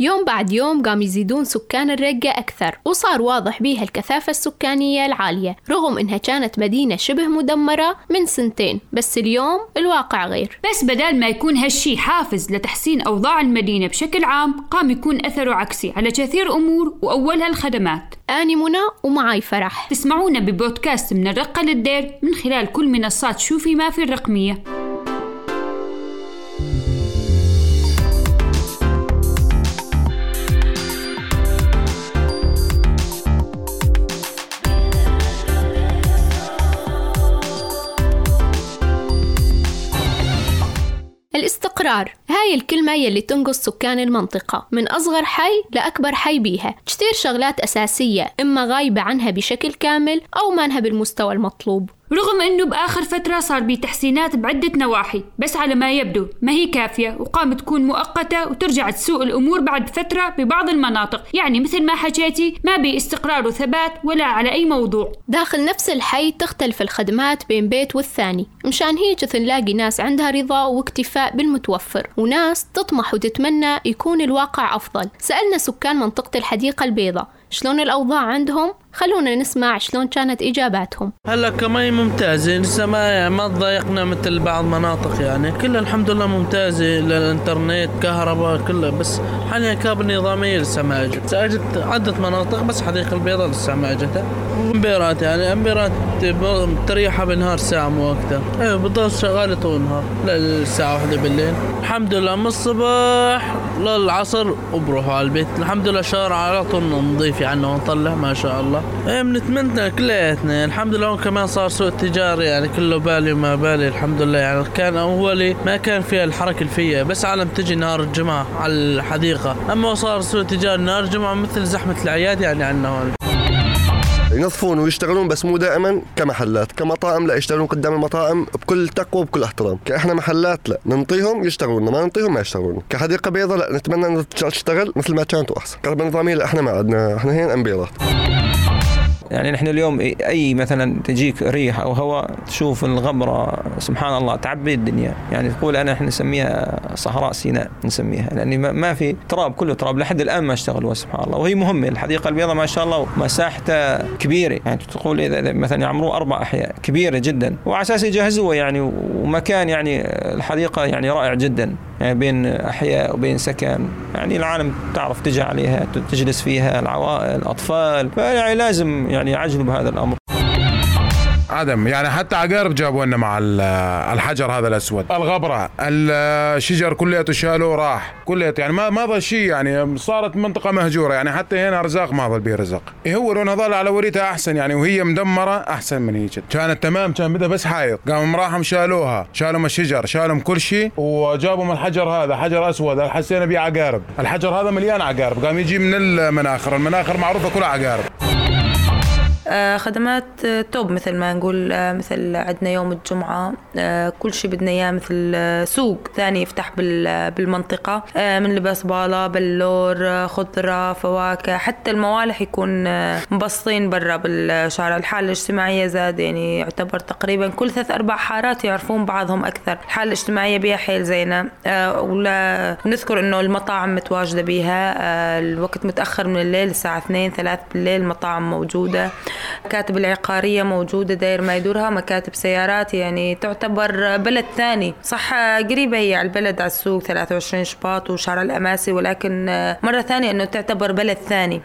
يوم بعد يوم قام يزيدون سكان الرقة أكثر وصار واضح بيها الكثافة السكانية العالية رغم إنها كانت مدينة شبه مدمرة من سنتين بس اليوم الواقع غير. بس بدل ما يكون هالشي حافز لتحسين أوضاع المدينة بشكل عام قام يكون أثره عكسي على كثير أمور وأولها الخدمات. أني منى ومعاي فرح. تسمعونا ببودكاست من الرقة للدير من خلال كل منصات شوفي ما في الرقمية. الاستقرار هاي الكلمة يلي تنقص سكان المنطقة. من أصغر حي لأكبر حي بيها. كتير شغلات أساسية إما غايبة عنها بشكل كامل أو مانها بالمستوى المطلوب. رغم أنه بآخر فترة صار بيه تحسينات بعدة نواحي بس على ما يبدو ما هي كافية وقامت تكون مؤقتة وترجع تسوء الأمور بعد فترة ببعض المناطق. يعني مثل ما حكيتي ما بي استقرار وثبات ولا على أي موضوع. داخل نفس الحي تختلف الخدمات بين بيت والثاني مشان هيك تنلاقي ناس عندها رضا واكتفاء بالمتوفر وناس تطمح وتتمنى يكون الواقع أفضل. سألنا سكان منطقة الحديقة البيضاء شلون الأوضاع عندهم؟ خلونا نسمع شلون كانت إجاباتهم. هلا كمي ممتازة لسه ما ما تضايقنا مثل بعض مناطق يعني. كلها الحمد لله ممتازة للإنترنت كهرباء كلها بس حاليا كابل نظامية لسه ما اجت اجت عدة مناطق بس حديقة البيضاء لسه ما اجتها أمبيرات يعني. أمبيرات تريحها بالنهار ساعة مو أكثر. أيوه بتضل شغالة طول النهار. للساعة واحدة بالليل. الحمد لله من الصبح للعصر وبروحوا على البيت. الحمد لله شارع على طول نضيف يعني ونطلع ما شاء الله. إيه بنتمنى كلياتنا. الحمد لله كمان صار سوق تجاري يعني كله بالي وما بالي الحمد لله. يعني كان أولي ما كان فيها الحركة الفية بس عالم تجي نهار الجمعة على الحديقة. أما صار سوق تجاري نهار الجمعة مثل زحمة العياد يعني عندنا هون. ينظفون ويشتغلون بس مو دائما كمحلات كمطاعم لا يشتغلون قدام المطاعم بكل تقوى وبكل احترام. كإحنا محلات لا ننطيهم يشتغلون ما ننطيهم ما يشتغلون. كحديقة بيضاء لا نتمنى ان تشتغل مثل ما كانت وأحسن. كهرباء نظاميه لا إحنا ما عندنا إحنا هنا أمبيرات. يعني نحن اليوم اي مثلا تجيك ريح أو هواء تشوف الغبره سبحان الله تعبي الدنيا. يعني تقول أنا إحنا نسميها صحراء سيناء نسميها. لأني ما في تراب كله تراب. لحد الآن ما اشتغلوا سبحان الله وهي مهمة الحديقة البيضاء ما شاء الله مساحتها كبيرة. يعني تقول اذا مثلا يعمروا أربع أحياء كبيرة جدا. وعلى أساس يجهزوها يعني ومكان يعني الحديقة يعني رائع جدا. يعني بين أحياء وبين سكن. يعني العالم تعرف تجي عليها تجلس فيها العوائل الأطفال. فيعني لازم يعني يعجلوا بهذا الأمر. عدم. يعني حتى عقارب جابوا لنا مع الحجر هذا الأسود. الغبرة. الشجر كليته شالوه راح كليته يعني ما ما ظل شيء يعني. صارت منطقة مهجورة يعني. حتى هنا رزاق ما ظل بيه رزق هو لو ظل على وريتها أحسن يعني. وهي مدمرة أحسن من هيك كانت تمام. كان بدها بس حائط قاموا مراحم شالوها. شالوا الشجر. شالوا كل شيء. وجابوا من الحجر هذا. حجر أسود. حسينا بيه عقارب. الحجر هذا مليان عقارب. قام يجي من المناخر المناخر معروفة كلها عقارب. خدمات آه، توب مثل ما نقول آه، مثل عندنا يوم الجمعة كل شيء بدنا إياه مثل سوق ثاني يفتح بالمنطقة من لباس بالا بلور خضرة فواكه حتى الموالح يكون مبسطين برا بالشارع. الحالة الاجتماعية زاد يعني يعتبر تقريبا كل ثلاث أربع حارات يعرفون بعضهم أكثر. الحالة الاجتماعية بها حيل زينة ولا نذكر إنه المطاعم متواجدة بها الوقت متأخر من الليل الساعة 2 3 بالليل المطاعم موجودة. مكاتب العقارية موجودة داير ما يدورها مكاتب سيارات يعني تعتبر بلد ثاني. صح قريبة هي على البلد على السوق 23 شباط وشارع الأماسي ولكن مرة ثانية أنه تعتبر بلد ثاني.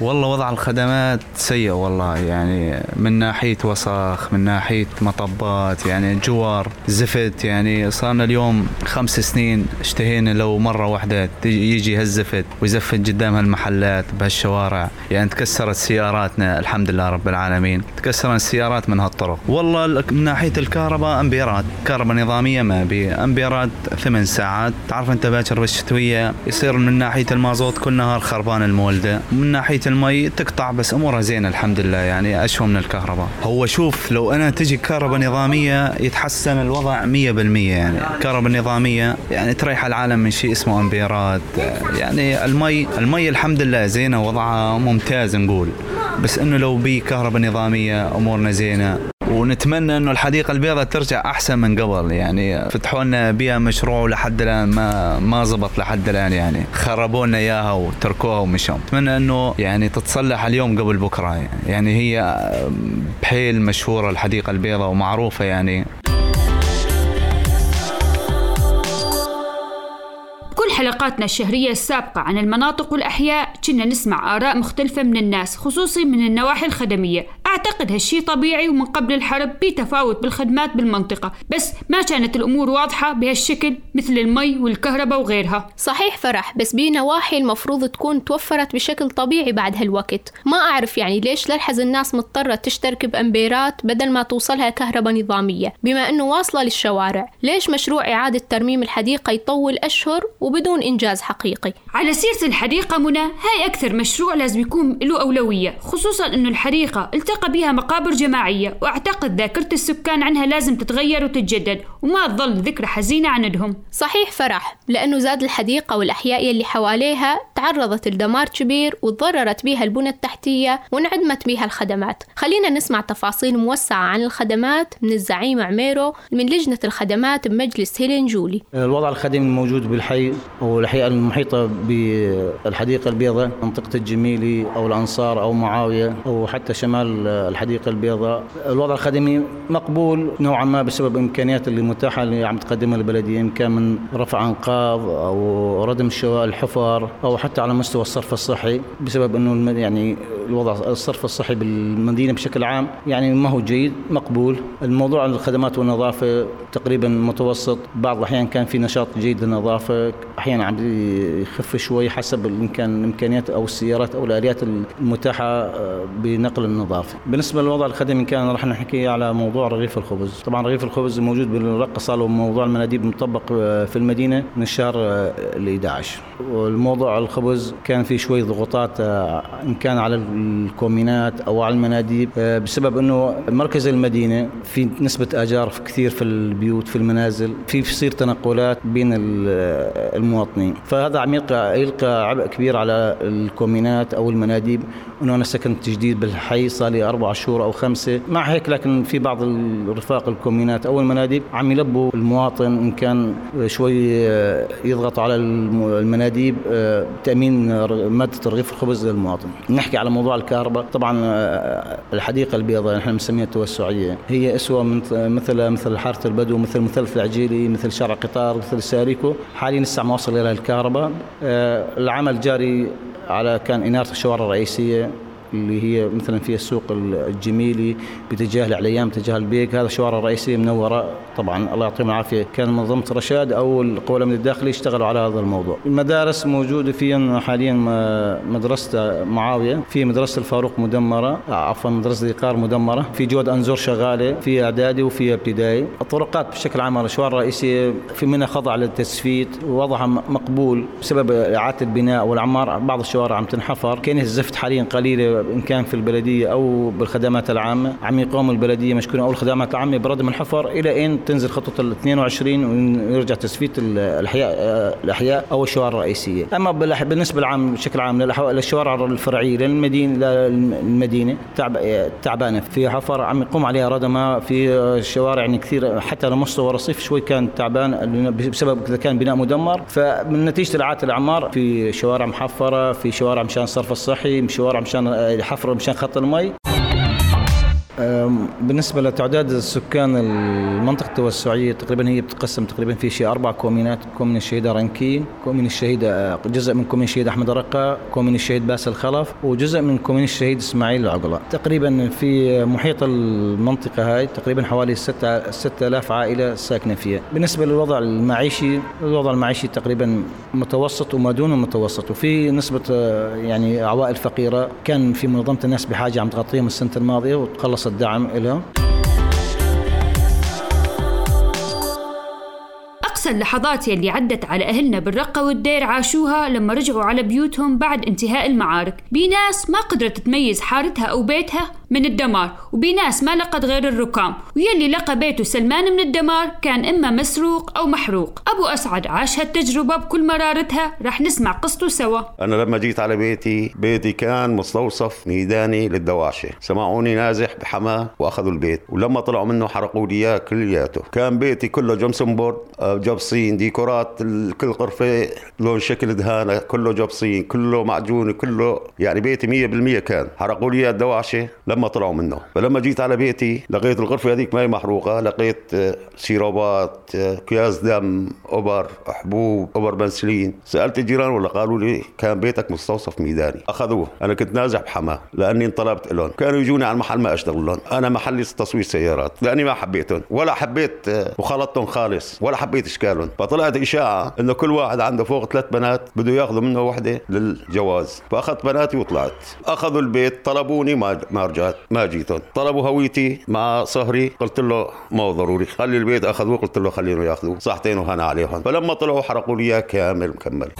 والله وضع الخدمات سيء والله يعني من ناحية وسخ من ناحية مطبات يعني جوار زفت يعني صارنا اليوم خمس سنين اشتهينا لو مرة واحدة يجي هالزفت ويزفت قدام هالمحلات بهالشوارع. يعني تكسرت سياراتنا الحمد لله رب العالمين تكسرت السيارات من هالطرق. والله من ناحية الكهرباء أمبيرات. كهرباء نظامية ما بي أمبيرات ثمان ساعات. تعرف أنت باكر بالشتوية يصير من ناحية المازوت كل نهار خربان المولدة من ناحية المي تقطع بس أمورها زينة الحمد لله يعني أشوى من الكهرباء. هو شوف لو أنا تجي كهرباء نظامية يتحسن الوضع 100% يعني الكهرباء النظاميه يعني تريح العالم من شيء اسمه أمبيرات. يعني المي المي الحمد لله زينة وضعها ممتاز نقول. بس إنه لو بي كهرباء نظامية أمورنا زينة. ونتمنى إنه الحديقة البيضاء ترجع أحسن من قبل. يعني فتحوا لنا بها مشروع لحد الآن ما ما زبط لحد الآن يعني. خربوا لنا إياها وتركوها ومشوا. اتمنى إنه يعني تتصلح اليوم قبل بكرة. يعني, يعني هي بحيل مشهورة الحديقة البيضاء ومعروفة يعني. حلقاتنا الشهرية السابقة عن المناطق والأحياء كنا نسمع آراء مختلفة من الناس خصوصي من النواحي الخدمية. أعتقد هالشي طبيعي ومن قبل الحرب في تفاوت بالخدمات بالمنطقة بس ما كانت الأمور واضحة بهالشكل مثل المي والكهرباء وغيرها. صحيح فرح بس بي نواحي المفروض تكون توفرت بشكل طبيعي بعد هالوقت. ما أعرف يعني ليش للحز الناس مضطرة تشترك بأمبيرات بدل ما توصلها كهرباء نظامية بما أنه واصلة للشوارع. ليش مشروع إعادة ترميم الحديقة يطول أشهر وبدون إنجاز حقيقي؟ على سيرة الحديقة منى هاي أكثر مشروع لازم يكون له أولوية خصوصا أنه الحديقة التقى بها مقابر جماعية وأعتقد ذاكرة السكان عنها لازم تتغير وتتجدد وما تظل ذكرى حزينة عندهم. صحيح فرح لأنه زاد الحديقة والأحياء اللي حواليها تعرضت لدمار كبير وتضررت بها البنى التحتية وانعدمت بها الخدمات. خلينا نسمع تفاصيل موسعة عن الخدمات من الزعيم عميرو من لجنة الخدمات بمجلس هيلين جولي. الوضع الخدمي الموجود بالحي والحقيقة المحيطة بالحديقة البيضاء منطقة الجميلي أو الأنصار أو معاوية أو حتى شمال الحديقة البيضاء. الوضع الخدمي مقبول نوعا ما بسبب الإمكانيات اللي متاحة اللي عم تقدمها البلدية إن كان من رفع أنقاض أو ردم الحفر أو حتى على مستوى الصرف الصحي بسبب أنه يعني الوضع الصرف الصحي بالمدينة بشكل عام يعني ما هو جيد مقبول. الموضوع الخدمات والنظافة تقريبا متوسط. بعض الأحيان كان في نشاط جيد للنظافة أحيانا عم يخف شوي حسب الإمكان الإمكانيات أو السيارات أو الآليات المتاحة آه، بنقل النظافة. بالنسبة للوضع الخدمي كان رح نحكي على موضوع رغيف الخبز. طبعا رغيف الخبز موجود بالرقة صار موضوع المناديب مطبق آه، في المدينة من الشهر آه، ال 11 والموضوع الخبز كان في شوي ضغوطات إن كان على الكومينات أو على المناديب آه، بسبب إنه مركز المدينة في نسبة آجار كثير في البيوت في المنازل في بصير تنقلات بين المواطنين. فهذا عم يلقى يلقى عبء كبير على الكومينات أو المناديب إنه أنا سكنت جديد بالحي صار لي أربع شهور أو خمسة. مع هيك لكن في بعض الرفاق الكومينات أو المناديب عم يلبوا المواطن إن كان شوي آه، يضغطوا على المناديب آه، تأمين مادة رغيف الخبز للمواطن. نحكي على موضوع الكهرباء طبعا آه، الحديقة البيضاء نحن بنسميها التوسعيه هي اسوه مثل مثل حارة البدو مثل مثلث العجيلي مثل شارع قطار مثل ساريكو حاليا لسه ما وصل إلى الكهرباء. العمل جاري على كان إنارة الشوارع الرئيسية. اللي هي مثلا في السوق الجميلي باتجاه العليام باتجاه البيك هذا الشوارع الرئيسية منورة. طبعا الله يعطيهم العافية. كان منظمة رشاد أو القوى الأمن الداخلي اشتغلوا على هذا الموضوع. المدارس موجودة في حاليا مدرسة معاوية. في مدرسة الفاروق مدمرة عفوا مدرسة الإيقار مدمرة. في جود أنزور شغالة في إعدادي وفي إبتدائي. الطرقات بشكل عام الشوارع الرئيسية في منها خضع للتسفيت ووضعها مقبول بسبب إعادة البناء. والعمار بعض الشوارع عم تنحفر. كاين الزفت حاليا قليلة ان كان في البلدية أو بالخدمات العامة. عم يقوم البلدية مشكوره أو الخدمات العامة بردم الحفر إلى ان تنزل خطة ال 22 ويرجع تسفيت الأحياء الأحياء أو الشوارع الرئيسية. أما بالنسبة للعام بشكل عام للشوارع الفرعية للمدينة للمدينه تعبانة. في حفر عم يقوم عليها ردمة. في الشوارع يعني كثير حتى على مستوى الرصيف شوي كان تعبان بسبب إذا كان بناء مدمر. فمن نتيجة اعاده الأعمار في شوارع محفرة في شوارع مشان الصرف الصحي شوارع مشان حفر مشان خط المي. بالنسبة لتعداد السكان المنطقة التوسعية تقريبا هي بتقسم تقريبا في شيء أربع كومينات كومين الشهيدة رنكين كومين الشهيدة جزء من كومين الشهيد أحمد الرقة كومين الشهيد باسل خلف وجزء من كومين الشهيد إسماعيل العقلة. تقريبا في محيط المنطقة هاي تقريبا حوالي 6000 عائلة ساكنة فيها. بالنسبة للوضع المعيشي الوضع المعيشي تقريبا متوسط وما دون المتوسط وفي نسبة يعني عوائل فقيرة. كان في منظمة الناس بحاجة عم تغطيهم السنة الماضية وتخلصت الدعم لهم أقصى اللحظات يلي عدت على أهلنا بالرقة والدير عاشوها لما رجعوا على بيوتهم بعد انتهاء المعارك. بناس ما قدرت تميز حارتها أو بيتها. من الدمار وبناس ما لقت غير الركام. ويلي لقى بيته سلمان من الدمار كان إما مسروق أو محروق. أبو أسعد عاش هالتجربة بكل مرارتها. رح نسمع قصته سوا. أنا لما جيت على بيتي بيتي كان مستوصف ميداني للدواشة. سمعوني نازح بحماه وأخذوا البيت. ولما طلعوا منه حرقوا لي إياه كلياته. كان بيتي كله جمسن بورد آه، جبصين ديكورات كل غرفة لون شكل دهانة كله جبصين كله معجون كله يعني بيتي مية بالمية كان. حرقوا لي الدواشة. لما طلعوا منه. فلما جيت على بيتي لقيت الغرفة هذيك ما هي محروقة لقيت آه، سيروبات آه، أكياس دم أبر حبوب أبر بنسلين. سألت الجيران ولا قالوا لي كان بيتك مستوصف ميداني. أخذوه. أنا كنت نازح بحماة لأني انطلبت لهم كانوا يجوني على المحل ما أشتغل لهم. أنا محلي تصوير سيارات. لأني ما حبيتهم. ولا حبيت آه، مخالطتهم خالص. ولا حبيت إشكالهم. فطلعت إشاعة إنه كل واحد عنده فوق ثلاث بنات بده ياخذوا منه وحدة للجواز. فأخذت بناتي وطلعت. أخذوا البيت طلبوني ما ما رجعت. ما جيتهم طلبوا هويتي مع صهري قلت له ما هو ضروري خلي البيت أخذوه قلت له خليهم يأخذوه. صحتين وهنا عليهم. فلما طلعوا حرقوا لي إياه كامل مكمل.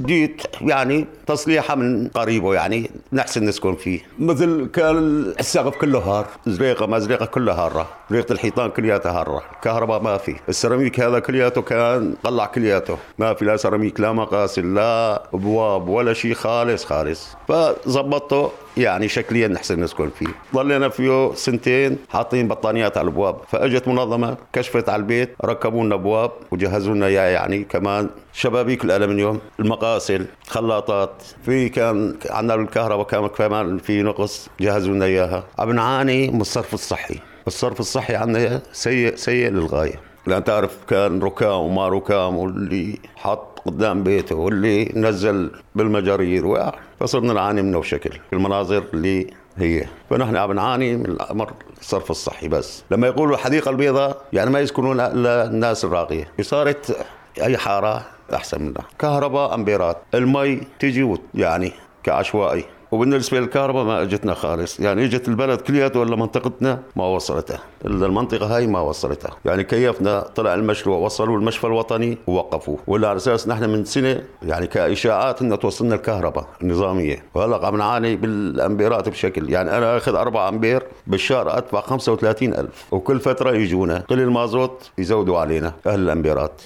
جيت يعني تصليحة من قريبه يعني نحسن نسكن فيه. مثل كان السقف كله هار. زريقة ما زريقة كلها هارة. زريقة الحيطان كلياتها هارة. كهرباء ما في السيراميك هذا كلياته كان طلع كلياته. ما في لا سيراميك لا مقاسل لا أبواب ولا شيء خالص خالص. فظبطته. يعني شكليا نحسن نسكن فيه. ضلينا فيه سنتين حاطين بطانيات على الأبواب. فأجت منظمة كشفت على البيت ركبوا لنا أبواب وجهزوا لنا يعني كمان. شبابيك الالمنيوم المقاسل خلاطات. في كان عندنا الكهرباء كان كمان في نقص. جهزوا لنا إياها. عم نعاني من الصرف الصحي. الصرف الصحي عندنا سيء سيء للغاية. لأن تعرف كان ركام وما ركام واللي حط قدام بيته واللي نزل بالمجارير فصرنا نعاني منه بشكل. المناظر اللي هي. فنحن عم نعاني من الأمر الصرف الصحي بس. لما يقولوا الحديقة البيضاء يعني ما يسكنون إلا الناس الراقية. صارت أي حارة أحسن منها. كهرباء أمبيرات. المي تجي يعني كعشوائي. وبالنسبة للكهرباء ما اجتنا خالص. يعني اجت البلد كلياته ولا منطقتنا؟ ما وصلتها. الا المنطقة هاي ما وصلتها. يعني كيفنا؟ طلع المشروع وصلوا المشفى الوطني ووقفوه. ولا على أساس نحن من سنة يعني كإشاعات إنه توصلنا الكهرباء النظامية. وهلا عم نعاني بالأمبيرات بشكل. يعني أنا أخذ 4 أمبير بالشهر أدفع 35 ألف. وكل فترة يجونا قل المازوت يزودوا علينا أهل الأمبيرات.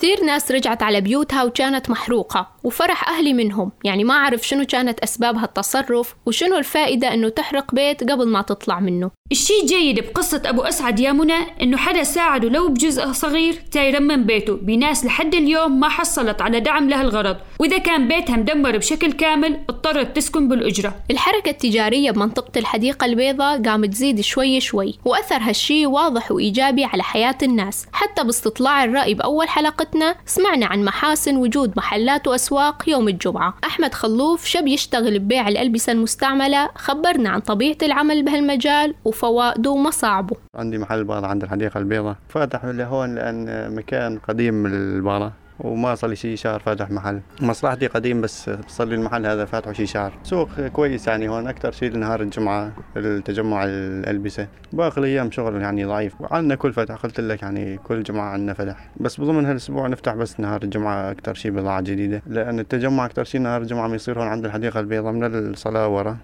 كثير ناس رجعت على بيوتها وكانت محروقة وفرح أهلي منهم. يعني ما أعرف شنو كانت أسباب هالتصرف وشنو الفائدة أنه تحرق بيت قبل ما تطلع منه. الشيء الجيد بقصة أبو أسعد يا منى إنه حدا ساعده لو بجزء صغير تيرمم بيته. بناس لحد اليوم ما حصلت على دعم لهالغرض وإذا كان بيتها مدمر بشكل كامل اضطرت تسكن بالأجرة. الحركة التجارية بمنطقة الحديقة البيضاء قامت تزيد شوي شوي وأثر هالشي واضح وإيجابي على حياة الناس. حتى باستطلاع الرأي بأول حلقتنا سمعنا عن محاسن وجود محلات وأسواق يوم الجمعة. أحمد خلوف شاب يشتغل ببيع الألبسة المستعملة. خبرنا عن طبيعة العمل بهالمجال فوائده ومصاعبه. عندي محل بغلة عند الحديقة البيضاء. فاتح لهون لأن مكان قديم البغلة وما صار لي شي شهر فاتح محل. مصلحتي قديم بس صار لي المحل هذا فاتحه شي شهر. سوق كويس يعني هون أكثر شيء نهار الجمعة التجمع الألبسة. باقي الأيام شغل يعني ضعيف. وعندنا كل فتح قلت لك يعني كل جمعة عندنا فتح. بس بضمن هالأسبوع نفتح بس نهار الجمعة أكثر شيء بضاعة جديدة. لأن التجمع أكثر شيء نهار الجمعة بيصير هون عند الحديقة البيضاء من الصلاة ورا.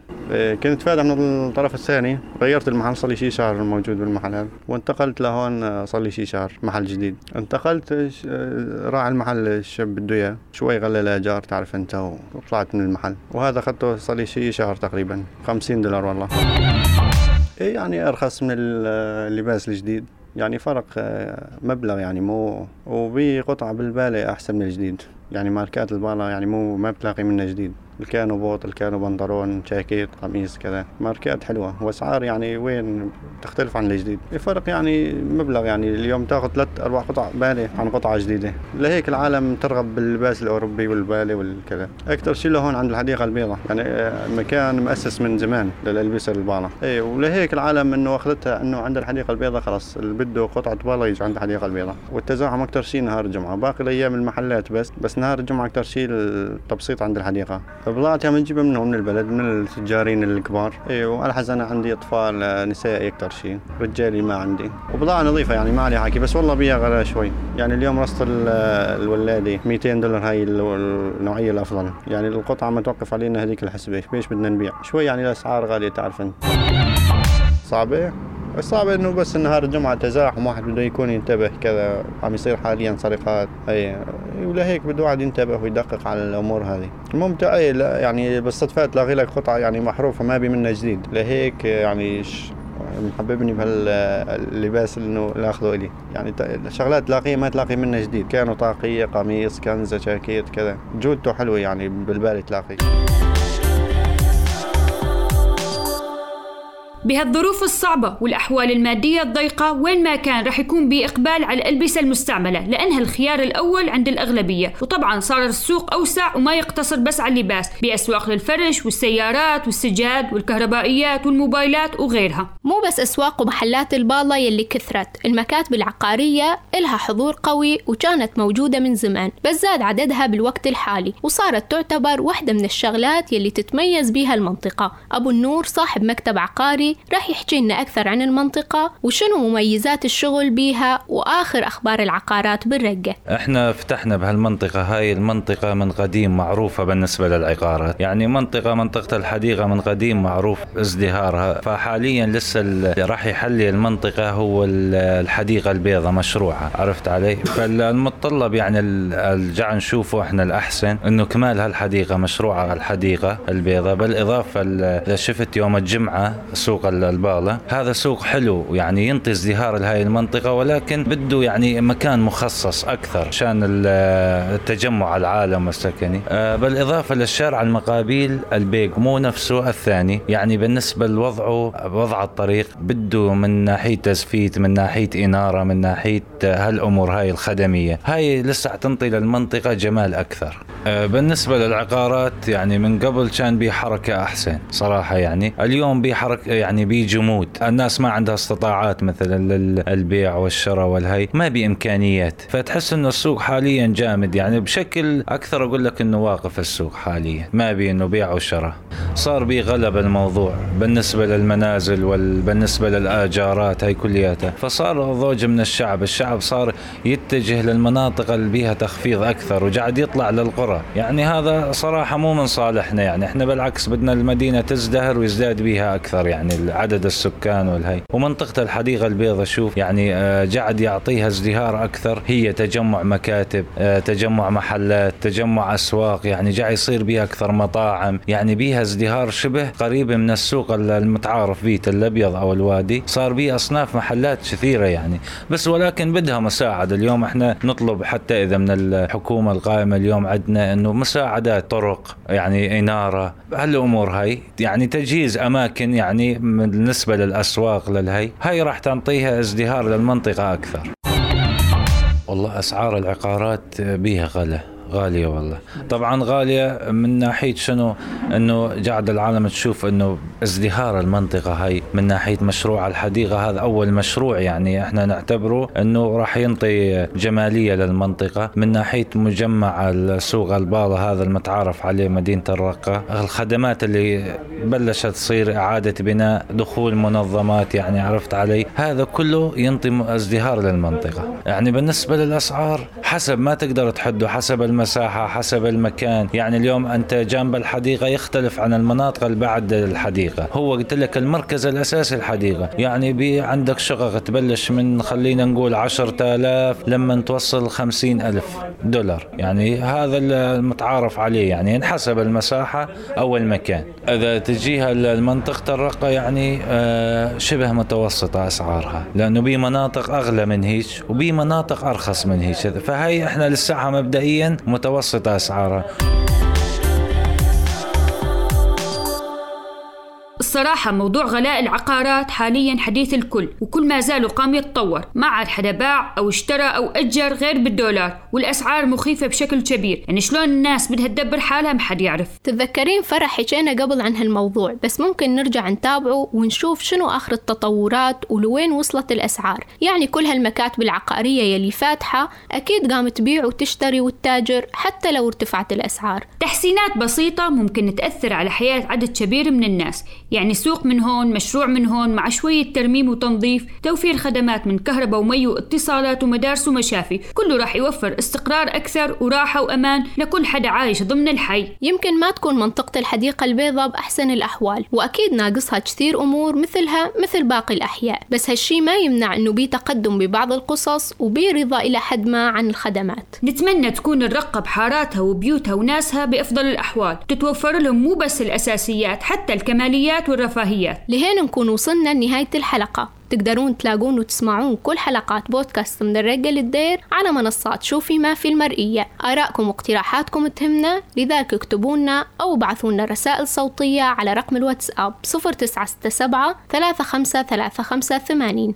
كنت فاتح من الطرف الثاني. غيرت المحل صار لي شي شهر موجود بالمحل هذا. وانتقلت لهون صار لي شي شهر محل جديد. انتقلت راعي المحل محل الشاب بده إياه. شوي غلى الايجار تعرف أنت وطلعت من المحل. وهذا اخذته صار لي شيء شهر تقريبا. 50 دولار والله. إيه يعني أرخص من اللباس الجديد. يعني فرق آه، مبلغ يعني مو وبقطعة بالبالة أحسن من الجديد. يعني ماركات البالة يعني مو ما بتلاقي منها جديد. الكانو بوط الكانو بنطلون جاكيت قميص كذا. ماركات حلوة. وأسعار يعني وين تختلف عن الجديد. الفرق يعني مبلغ يعني. اليوم تاخذ ثلاث أربع قطع بالي عن قطعة جديدة. لهيك العالم ترغب باللباس الأوروبي والبالي والكذا. أكثر شيء لهون عند الحديقة البيضاء. يعني آه، مكان مؤسس من زمان للألبسة البالة اي ولهيك العالم إنه أخذتها إنه عند الحديقة البيضاء خلاص اللي بده قطعة بالة يجي عند الحديقة البيضاء. والتزاحم أكثر شيء نهار الجمعة. باقي الأيام المحلات بس بس نهار الجمعة أكثر شيء التبسيط عند الحديقة. بضاعتي عم نجيبها منهم من البلد من التجارين الكبار. أيوه وعلى حسب أنا عندي أطفال آه، نسائي أكثر شيء رجالي ما عندي. وبضاعة نظيفة يعني ما عليها حكي بس والله بيها غلا شوي. يعني اليوم رصة ال- الولادة 200 دولار هاي ال- النوعية الأفضل. يعني القطعة ما توقف علينا هذيك الحسبة بيش بدنا نبيع؟ شوي يعني الأسعار غالية تعرف انت صعبة؟ الصعب إنه بس نهار الجمعة تزاحم واحد بده يكون ينتبه كذا عم يصير حاليا سرقات أي ولهيك بده واحد ينتبه ويدقق على الأمور هذه. الممتع أي لا يعني بالصدفة تلاقي لك قطعة يعني محروفة ما بي منها جديد. لهيك يعني محببني بهاللباس إنه اللي اخذه إلي. يعني شغلات تلاقيه ما تلاقي منها جديد. كانوا طاقية قميص كنزة جاكيت كذا. جودته حلوة يعني بالبال تلاقيه. بهالظروف الصعبة والأحوال المادية الضيقة وين ما كان رح يكون بإقبال على الألبسة المستعملة لأنها الخيار الأول عند الأغلبية. وطبعا صار السوق أوسع وما يقتصر بس على اللباس بأسواق للفرش والسيارات والسجاد والكهربائيات والموبايلات وغيرها. مو بس أسواق ومحلات البالة يلي كثرت المكاتب العقارية إلها حضور قوي وكانت موجودة من زمان بس زاد عددها بالوقت الحالي وصارت تعتبر واحدة من الشغلات يلي تتميز بيها المنطقة. أبو النور صاحب مكتب عقاري راح يحكي لنا أكثر عن المنطقة وشنو مميزات الشغل بيها وآخر أخبار العقارات بالرقة. إحنا فتحنا بهالمنطقة هاي المنطقة من قديم معروفة بالنسبة للعقارات يعني منطقة منطقة الحديقة من قديم معروف ازدهارها. فحاليا لسه اللي راح يحلي المنطقة هو ال- الحديقة البيضاء مشروعها عرفت علي؟ فالمتطلب يعني ال- الجع نشوفه إحنا الأحسن إنه كمال هالحديقة مشروع الحديقة البيضاء. بالإضافة إذا شفت يوم الجمعة سوق ال- البالة هذا سوق حلو يعني ينطي ازدهار لهي المنطقة ولكن بده يعني مكان مخصص أكثر عشان ال- التجمع العالم السكني آه، بالإضافة للشارع المقابيل البيك مو نفسه الثاني. يعني بالنسبة لوضعه وضع الطريق بده من ناحية تزفيت من ناحية إنارة من ناحية هالأمور هاي الخدمية. هاي لسه حتنطي للمنطقة جمال أكثر. آه، بالنسبة للعقارات يعني من قبل كان بي حركة أحسن صراحة يعني. اليوم بي حركة يعني بي جمود. الناس ما عندها استطاعات مثلا للبيع والشراء والهي ما بإمكانيات فتحس إنه السوق حاليا جامد. يعني بشكل أكثر أقول لك إنه واقف السوق حاليا. ما بي إنه بيع وشراء. صار بي غلب الموضوع بالنسبة للمنازل وبالنسبة للآجارات هاي كلياتها. فصار ضوج من الشعب. الشعب صار يتجه للمناطق اللي بيها تخفيض أكثر وقاعد يطلع للقرى. يعني هذا صراحة مو من صالحنا. يعني إحنا بالعكس بدنا المدينة تزدهر ويزداد بيها أكثر يعني. عدد السكان والهي ومنطقة الحديقة البيضاء شوف يعني آه، قاعد يعطيها ازدهار أكثر. هي تجمع مكاتب آه، تجمع محلات تجمع أسواق يعني قاعد يصير بيها أكثر مطاعم. يعني بيها ازدهار شبه قريب من السوق المتعارف به الأبيض أو الوادي. صار بيه أصناف محلات كثيرة يعني. بس ولكن بدها مساعدة اليوم إحنا نطلب حتى إذا من الحكومة القائمة اليوم عندنا أنه مساعدات طرق يعني إنارة. هالأمور هاي يعني تجهيز أماكن يعني بالنسبة للأسواق للهي هاي راح تنطيها ازدهار للمنطقة أكثر. والله أسعار العقارات بيها غلا. غالية والله. طبعا غالية من ناحية شنو؟ إنه قاعد العالم تشوف إنه ازدهار المنطقة هاي من ناحية مشروع الحديقة هذا أول مشروع يعني إحنا نعتبره إنه راح ينطي جمالية للمنطقة من ناحية مجمع السوق البالة هذا المتعارف عليه مدينة الرقة. الخدمات اللي بلشت تصير إعادة بناء دخول منظمات يعني عرفت علي؟ هذا كله ينطي ازدهار للمنطقة. يعني بالنسبة للأسعار حسب ما تقدر تحده حسب المساحة حسب المكان. يعني اليوم أنت جنب الحديقة يختلف عن المناطق اللي بعد الحديقة. هو قلت لك المركز الأساسي الحديقة. يعني بي عندك شقق تبلش من خلينا نقول عشرة آلاف لما توصل خمسين ألف دولار. يعني هذا المتعارف عليه. يعني حسب المساحة أو المكان. إذا تجيها المنطقة الرقة يعني آه شبه متوسطة أسعارها. لأنه بي مناطق أغلى من هيك وبي مناطق أرخص من هيك فهي إحنا لسه مبدئيا متوسطة أسعارها بصراحة موضوع غلاء العقارات حاليا حديث الكل وكل ما زال وقام يتطور. ما عاد حدا باع أو اشترى أو أجر غير بالدولار والأسعار مخيفة بشكل كبير. يعني شلون الناس بدها تدبر حالها ما حد يعرف. تتذكرين فرح حكينا قبل عن هالموضوع بس ممكن نرجع نتابعه ونشوف شنو آخر التطورات ولوين وصلت الأسعار. يعني كل هالمكاتب العقارية يلي فاتحة أكيد قامت تبيع وتشتري وتتاجر حتى لو ارتفعت الأسعار. تحسينات بسيطة ممكن تأثر على حياة عدد كبير من الناس. يعني سوق من هون مشروع من هون مع شوية ترميم وتنظيف توفير خدمات من كهرباء ومي واتصالات ومدارس ومشافي. كله راح يوفر استقرار أكثر وراحة وأمان لكل حدا عايش ضمن الحي. يمكن ما تكون منطقة الحديقة البيضاء بأحسن الأحوال وأكيد ناقصها كثير أمور مثلها مثل باقي الأحياء. بس هالشي ما يمنع أنه بي تقدم ببعض القصص وبي رضا إلى حد ما عن الخدمات. نتمنى تكون الرقة بحاراتها وبيوتها وناسها بأفضل الأحوال. تتوفر لهم مو بس الأساسيات حتى الكماليات والرفاهيات لهين نكون وصلنا لنهاية الحلقة. تقدرون تلاقون وتسمعون كل حلقات بودكاست من الرقة للدير على منصات شوفي ما في المرئية. آراءكم واقتراحاتكم تهمنا لذلك اكتبوا لنا أو ابعثوا لنا رسائل صوتية على رقم الواتساب 0967 353580